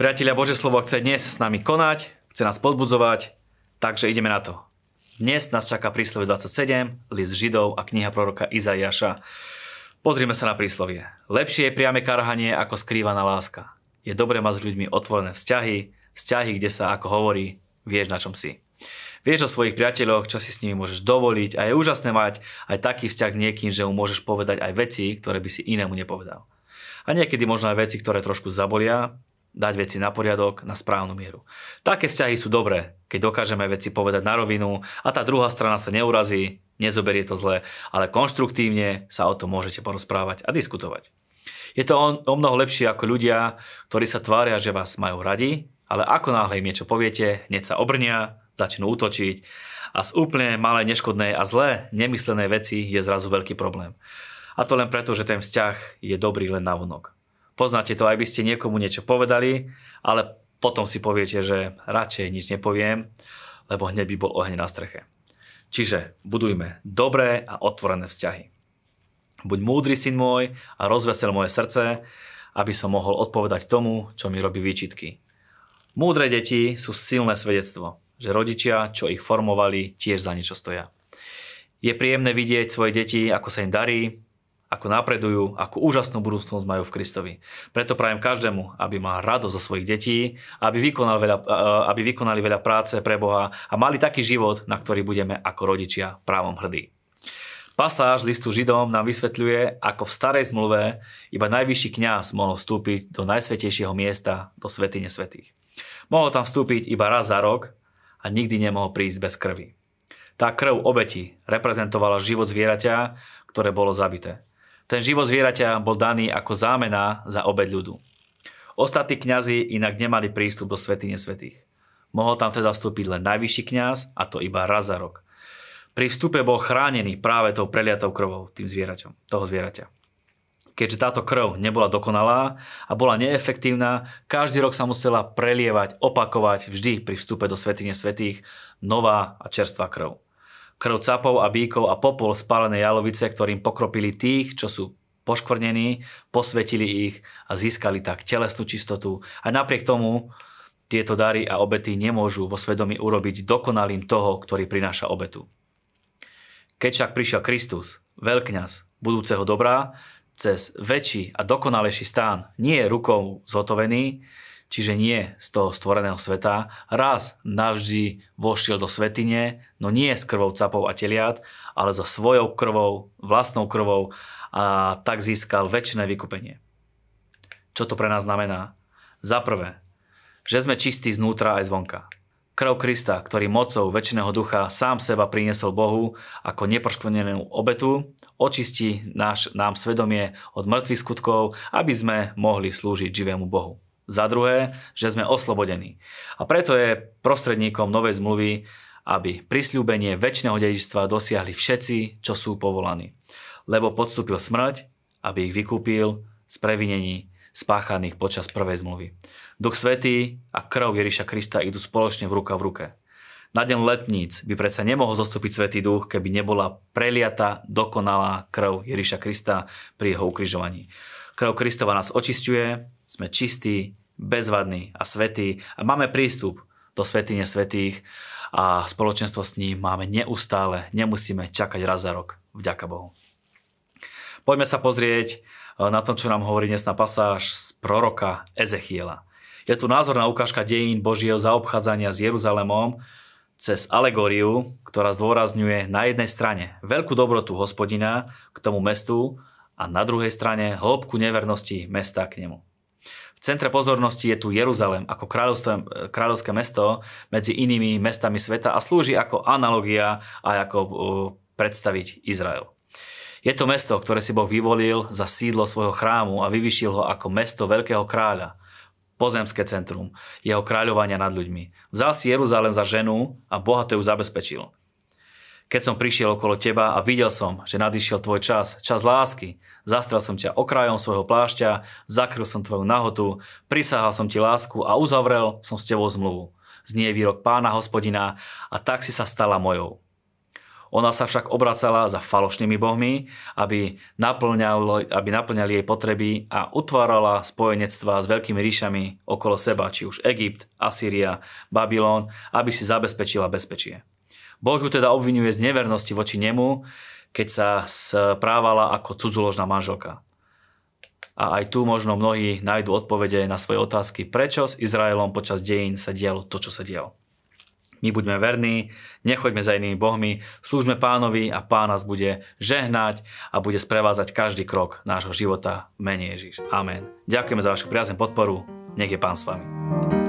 Priatelia, Bože slovo chce dnes s nami konať, chce nás podbudzovať, takže ideme na to. Dnes nás čaká príslovie 27, list Židov a kniha proroka Izaiáša. Pozrime sa na príslovie. Lepšie je priame karhanie ako skrývaná láska. Je dobré mať s ľuďmi otvorené vzťahy, vzťahy, kde sa, ako hovorí, vieš na čom si. Vieš o svojich priateľoch, čo si s nimi môžeš dovoliť a je úžasné mať aj taký vzťah s niekým, že mu môžeš povedať aj veci, ktoré by si inému nepovedal. A niekedy možno aj veci, ktoré trošku zabolia, dať veci na poriadok, na správnu mieru. Také vzťahy sú dobré, keď dokážeme veci povedať na rovinu a tá druhá strana sa neurazí, nezoberie to zle, ale konštruktívne sa o tom môžete porozprávať a diskutovať. Je to o, mnoho lepšie ako ľudia, ktorí sa tvária, že vás majú radi, ale ako náhle im niečo poviete, hneď sa obrnia, začnú útočiť a z úplne malej, neškodnej a zlé nemyslenej veci je zrazu veľký problém. A to len preto, že ten vzťah je dobrý len na vonok. Poznáte to, aj by ste niekomu niečo povedali, ale potom si poviete, že radšej nič nepoviem, lebo hneď by bol oheň na streche. Čiže budujme dobré a otvorené vzťahy. Buď múdry, syn môj, a rozvesel moje srdce, aby som mohol odpovedať tomu, čo mi robí výčitky. Múdre deti sú silné svedectvo, že rodičia, čo ich formovali, tiež za niečo stoja. Je príjemné vidieť svoje deti, ako sa im darí, ako napredujú, akú úžasnú budúcnosť majú v Kristovi. Preto prajem každému, aby mal radosť zo svojich detí, aby, vykonal veľa, aby vykonali veľa práce pre Boha a mali taký život, na ktorý budeme ako rodičia právom hrdí. Pasáž listu Židom nám vysvetľuje, ako v starej zmluve iba najvyšší kňaz mohol vstúpiť do najsvetejšieho miesta, do svetine svetých. Mohol tam vstúpiť iba raz za rok a nikdy nemohol prísť bez krvi. Tá krv obeti reprezentovala život zvieraťa, ktoré bolo zabité. Ten život zvieraťa bol daný ako zámena za obed ľudu. Ostatní kňazi inak nemali prístup do svetine svetých. Mohol tam teda vstúpiť len najvyšší kňaz a to iba raz za rok. Pri vstupe bol chránený práve tou preliatou krvou tým zvieraťom, toho zvieraťa. Keďže táto krv nebola dokonalá a bola neefektívna, každý rok sa musela prelievať, opakovať vždy pri vstupe do svetine svetých nová a čerstvá krv krv capov a bíkov a popol spálenej jalovice, ktorým pokropili tých, čo sú poškvrnení, posvetili ich a získali tak telesnú čistotu. A napriek tomu tieto dary a obety nemôžu vo svedomí urobiť dokonalým toho, ktorý prináša obetu. Keď však prišiel Kristus, veľkňaz budúceho dobra, cez väčší a dokonalejší stán nie rukou zhotovený, čiže nie z toho stvoreného sveta, raz navždy vošiel do svetine, no nie s krvou capov a teliat, ale so svojou krvou, vlastnou krvou a tak získal väčšie vykupenie. Čo to pre nás znamená? Za prvé, že sme čistí znútra aj zvonka. Krv Krista, ktorý mocou väčšiného ducha sám seba priniesol Bohu ako nepoškvrnenú obetu, očistí náš, nám svedomie od mŕtvych skutkov, aby sme mohli slúžiť živému Bohu. Za druhé, že sme oslobodení. A preto je prostredníkom novej zmluvy, aby prisľúbenie väčšného dedičstva dosiahli všetci, čo sú povolaní. Lebo podstúpil smrť, aby ich vykúpil z previnení spáchaných počas prvej zmluvy. Duch Svetý a krv Ježiša Krista idú spoločne v ruka v ruke. Na deň letníc by predsa nemohol zostúpiť Svetý Duch, keby nebola preliata dokonalá krv Ježiša Krista pri jeho ukrižovaní. Krv Kristova nás očistuje, sme čistí, bezvadný a svetý a máme prístup do svetine svetých a spoločenstvo s ním máme neustále, nemusíme čakať raz za rok. Vďaka Bohu. Poďme sa pozrieť eh, na to, čo nám hovorí dnes na pasáž z proroka Ezechiela. Je tu názorná ukážka dejín Božieho zaobchádzania s Jeruzalemom cez alegóriu, ktorá zdôrazňuje na jednej strane veľkú dobrotu hospodina k tomu mestu a na druhej strane hĺbku nevernosti mesta k nemu. Centre pozornosti je tu Jeruzalem ako kráľovské mesto medzi inými mestami sveta a slúži ako analogia a ako predstaviť Izrael. Je to mesto, ktoré si Boh vyvolil za sídlo svojho chrámu a vyvyšil ho ako mesto veľkého kráľa, pozemské centrum, jeho kráľovania nad ľuďmi. Vzal si Jeruzalem za ženu a Boha to ju zabezpečil. Keď som prišiel okolo teba a videl som, že nadišiel tvoj čas, čas lásky, zastrel som ťa okrajom svojho plášťa, zakryl som tvoju nahotu, prisahal som ti lásku a uzavrel som s tebou zmluvu. Znie výrok pána hospodina a tak si sa stala mojou. Ona sa však obracala za falošnými bohmi, aby, naplňali, aby naplňali jej potreby a utvárala spojenectva s veľkými ríšami okolo seba, či už Egypt, Asýria, Babylon, aby si zabezpečila bezpečie. Boh ju teda obvinuje z nevernosti voči nemu, keď sa správala ako cudzoložná manželka. A aj tu možno mnohí nájdú odpovede na svoje otázky, prečo s Izraelom počas dejín sa dialo to, čo sa dialo. My buďme verní, nechoďme za inými bohmi, slúžme pánovi a pán nás bude žehnať a bude sprevázať každý krok nášho života v mene Ježiš. Amen. Ďakujeme za vašu priaznú podporu. Nech je pán s vami.